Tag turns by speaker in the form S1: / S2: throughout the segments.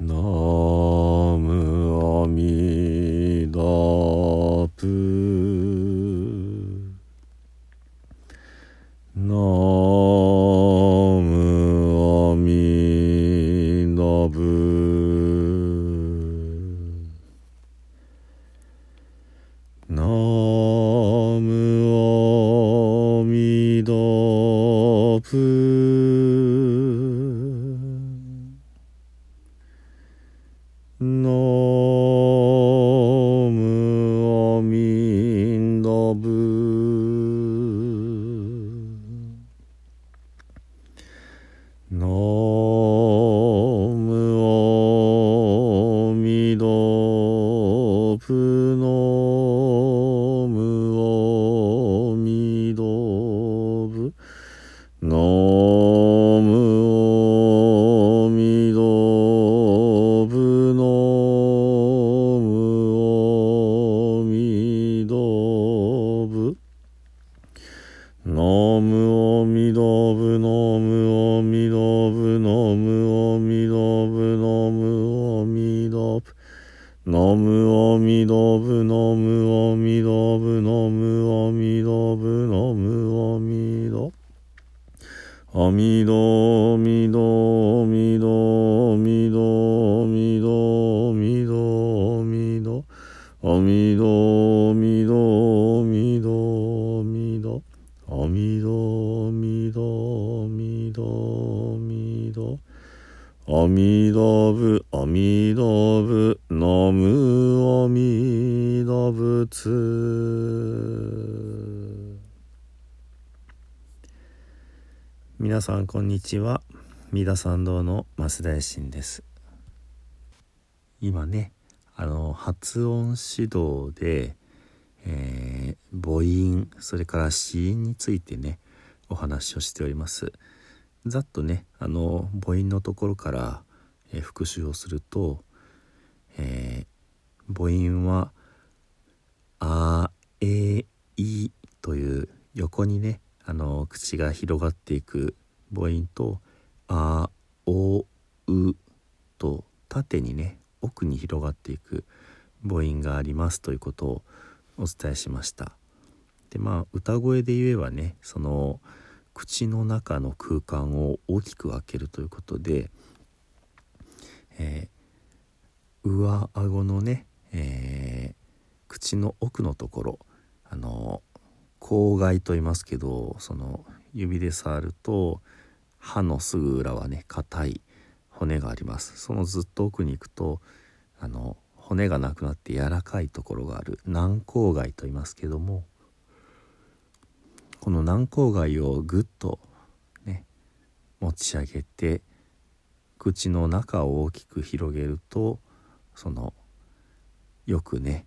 S1: No. Oh. あみどみどみどみどみどみどみどあみどみどみどみどあみどみどみどみどあみどぶあみどぶなむあみどぶ皆さんこんにちは。三田参道の増大臣です。今ねあの発音指導で、えー母音それから子音についてねお話をしております。ざっとねあの母音のところから、えー復習をすると、えー母音は「あえい」という横にねあの口が広がっていく母音と「あおう」と縦にね奥に広がっていく母音がありますということをお伝えしました。でまあ歌声で言えばねその口の中の空間を大きく分けるということで、えー上顎のね、えー口の奥のところあの口外と言いますけどその指で触ると歯のすぐ裏はね硬い骨があります。そのずっと奥に行くとあの骨がなくなって柔らかいところがある。軟口外と言いますけどもこの軟口外をぐっとね持ち上げて口の中を大きく広げるとそのよくね、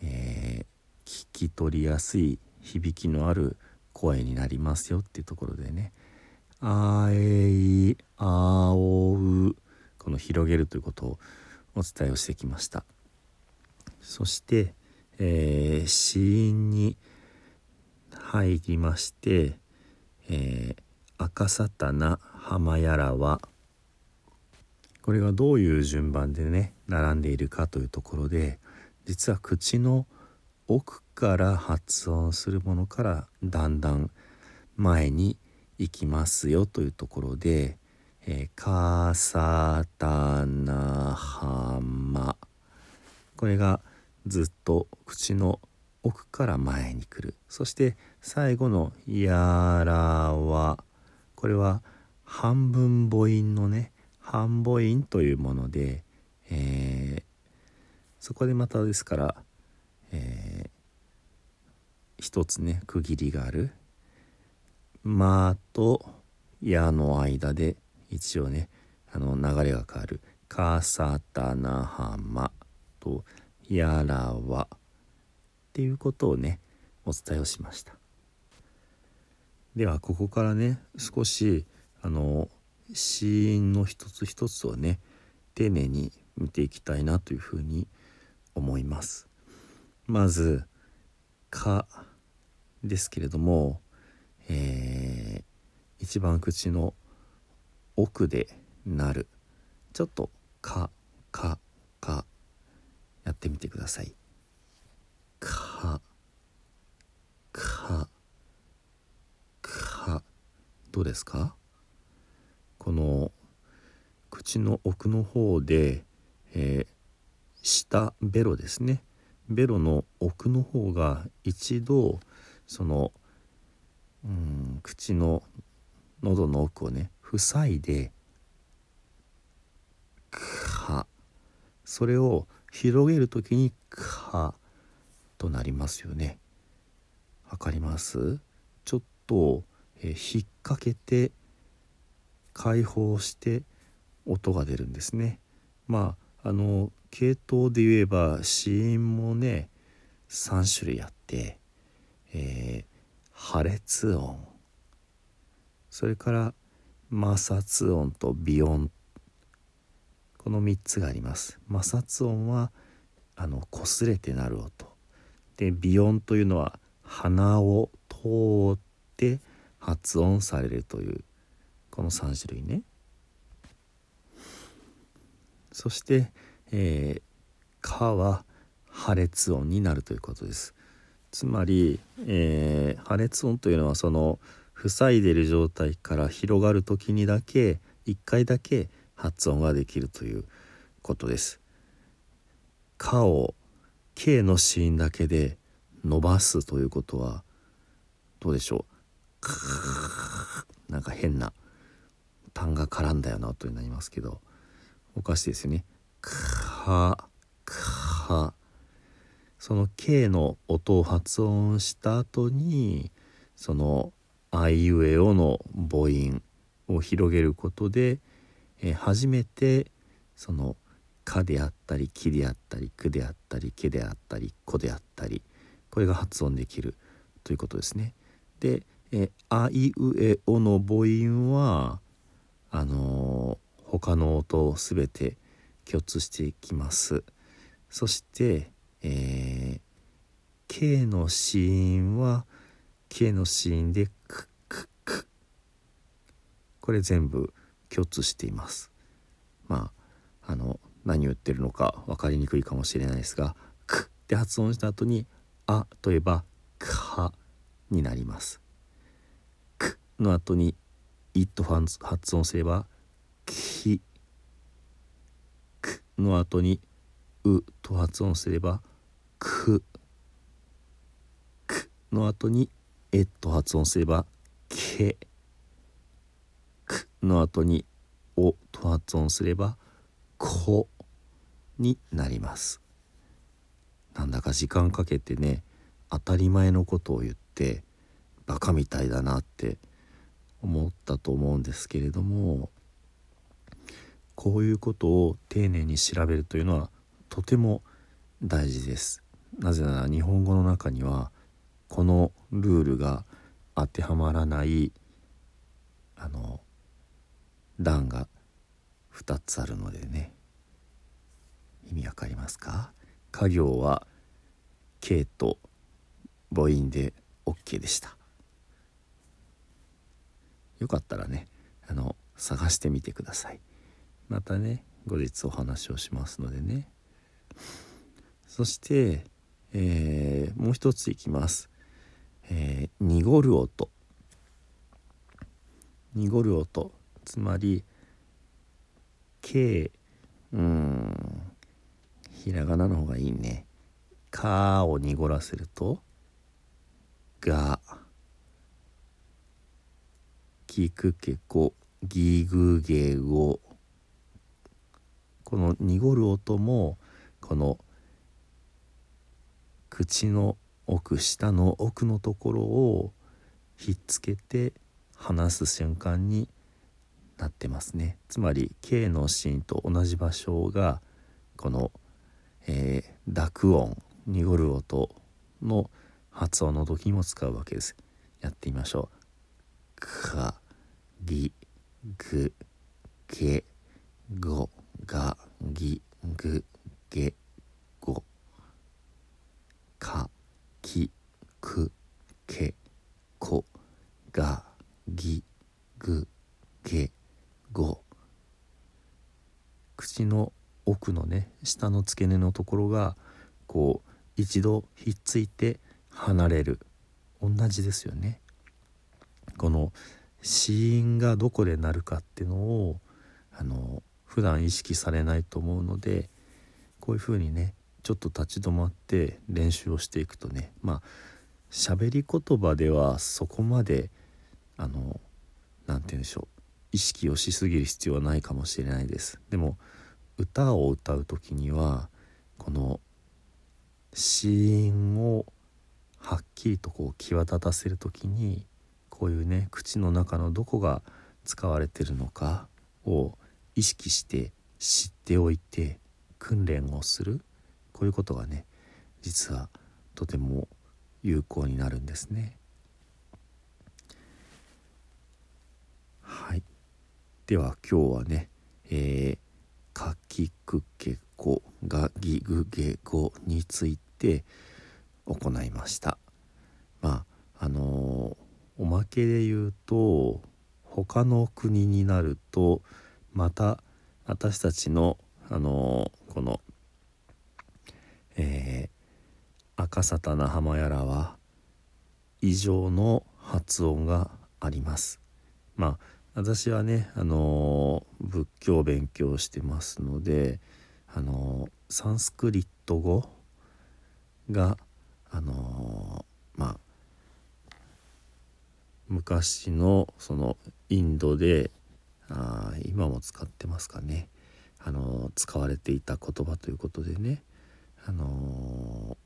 S1: えー聞き取りやすい響きのある声になりますよっていうところでね「あえいあおう」この広げるということをお伝えをしてきました。そして、えー、子音に入りまして「えー赤さたな浜やらは」これがどういう順番でね並んでいるかというところで実は口の奥から発音するものからだんだん前に行きますよというところで「えーかさたなはま」これがずっと口の奥から前に来る。そして最後の「やらは」これは半分母音のね半母音というもので、えーそこでまたですから、えー一つね区切りがある「ま」と「や」の間で一応ねあの流れが変わる「かさたなはま」と「やらは」っていうことをねお伝えをしました。ではここからね少しあの子音の一つ一つをね丁寧に見ていきたいなというふうに思います。まず「か」ですけれども、えー一番口の奥でなる。ちょっと「か」かかやってみてください。かかかどうですか？この口の奥の方で、えー、下ベロですね。ベロの奥の方が一度そのうん口の喉の奥をね塞いで「か」それを広げる時に「か」となりますよね。わかります？ちょっと、え、引っ掛けて開放して音が出るんですね。まああの系統で言えば子音もね3種類あって、え、破裂音。それから摩擦音と微音。この3つがあります。摩擦音はあの擦れてなる音。で微音というのは鼻を通って発音されるというこの3種類ね。そしてえー、かは破裂音になるということです。つまり、えー、破裂音というのはその塞いでる状態から広がる時にだけ1回だけ発音ができるということです。かを K の子音だけで伸ばすということはどうでしょう？なんか変な単が絡んだような音になりますけどおかしいですよね。かかその K の音を発音した後にそのあいうえおの母音を広げることで、えー、初めてその「か」であったり「き」であったり「く」であったり「け」であったり「こ」であったりこれが発音できるということですね。で「えー、あいうえお」の母音はあのー、他の音を全て共通していきます。そして、えー、K の子音は K の子音でクククこれ全部共通しています。まああの何を言ってるのか分かりにくいかもしれないですが「ク」って発音した後に「あ」といえば「か」になります。クの後に「い」と発音すれば「き」くの後に「う」と発音すれば「く」くの後に「え」と発音すれば「け」くの後に「お」と発音すれば「こ」になります。なんだか時間かけてね当たり前のことを言ってバカみたいだなって思ったと思うんですけれどもこういうことを丁寧に調べるというのはとても大事です。なぜなら日本語の中にはこのルールが当てはまらないあの段が2つあるのでね。意味わかりますか？家業は K と母音で OK でした。よかったらねあの探してみてください。またね後日お話をしますのでね。そして、えー、もう一ついきます、えー、濁る音。濁る音。つまり K うんひらがなの方がいいね「か」を濁らせると「が」「きくけこ」「ぎぐげご」この濁る音もこの口の奥下の奥のところをひっつけて離す瞬間になってますね。つまり K のシーンと同じ場所がこの、えー、濁音濁る音の発音の時にも使うわけです。やってみましょう。かぎぐげごがぎぐげ。かきくけこがぎぐげご口の奥のね下の付け根のところがこう一度ひっついて離れる同じですよね。この死因がどこでなるかっていうのをあの普段意識されないと思うのでこういうふうにねちょっと立ち止まって練習をしていくとねまあ喋り言葉ではそこまであの何て言うんでしょう意識をしすぎる必要はないかもしれないです。でも歌を歌う時にはこの子音をはっきりとこう際立たせる時にこういうね口の中のどこが使われてるのかを意識して知っておいて訓練をする。こういうことがね実はとても有効になるんですね。はいでは今日はね「えー、かきくけこがぎぐげご」について行いました。まああのーおまけで言うと他の国になるとまた私たちのあのこの、えー、赤沙汰な浜やらは異常の発音があります。まあ私はね、あの仏教を勉強してますので、あのサンスクリット語が、あのまあ昔のそのインドであ今も使ってますかねあの使われていた言葉ということでねあの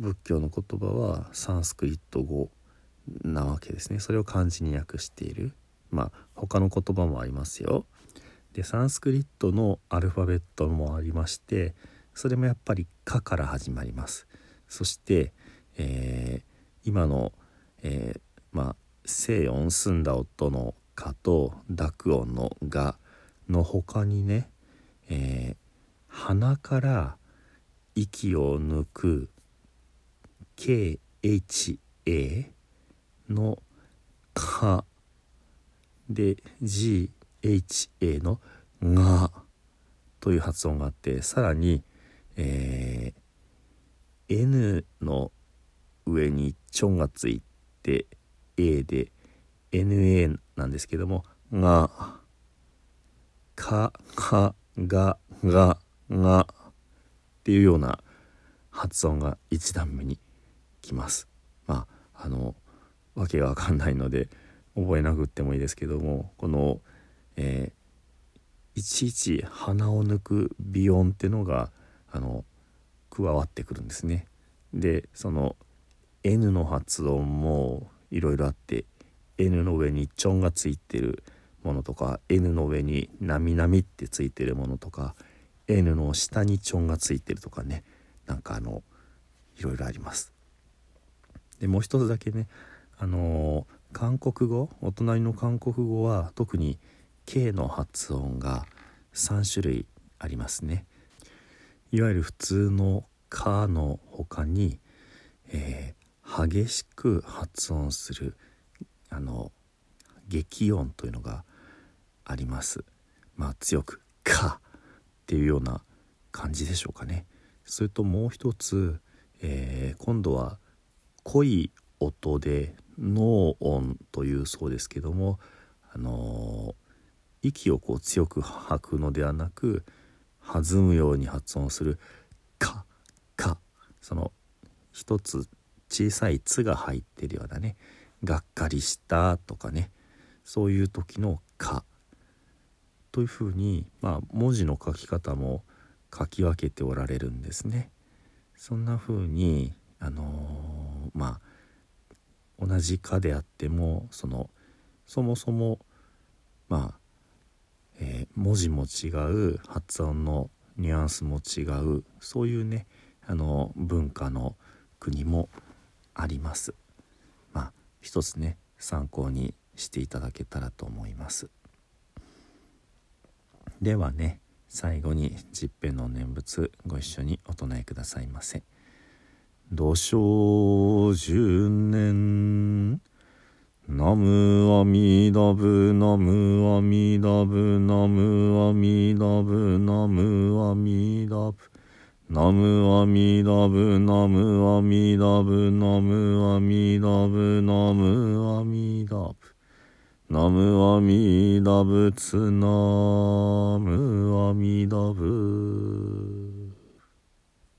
S1: 仏教の言葉はサンスクリット語なわけですね。それを漢字に訳している。まあ他の言葉もありますよ。でサンスクリットのアルファベットもありましてそれもやっぱり「か」から始まります。そして、えー、今の「えー、まあ静音澄んだ音の「か」と濁音の「が」の他にね、えー、鼻から息を抜く KHA の「か」で GHA の「が」という発音があってさらに、えー、N の上に「ちょん」がついて A で NA なんですけども「が」「か」「か」「が」「が」「が」っていうような発音が1段目にきます。まああのわけがわかんないので覚えなくってもいいですけどもこの、えー、いちいち鼻を抜く鼻音っていうのがあの加わってくるんですね。でその N の発音もいろいろあって N の上にちょんがついてるものとか N の上になみなみってついてるものとか N の下にちょんがついてるとかねなんかあのいろいろあります。でもう一つだけねあのー、韓国語お隣の韓国語は特に K の発音が3種類ありますね。いわゆる普通の「か」の他に、え激しく発音するあの激音というのがありますまあ強く「か」っていうような感じでしょうかね。それともう一つ、えー、今度は濃い音で脳音というそうですけどもあのー、息をこう強く吐くのではなく弾むように発音する「か」「か」その一つ小さい「つ」が入ってるようなね「がっかりした」とかね。そういう時の「か」というふうに、まあ、文字の書き方も書き分けておられるんですね。そんなふうにあのー、まあ同じ「か」であってもそのそもそもまあ、えー、文字も違う発音のニュアンスも違うそういうねあの文化の国もありますまあ一つね参考にしていただけたらと思いますではね最後に十遍の念仏ご一緒にお唱えくださいませ。土生十年。ナムアミダブナムアミダブナムアミダブナムアミダブナムアミダブナムアミダブナムアミダブナムアミダブナムアミダブツナムアミダブ。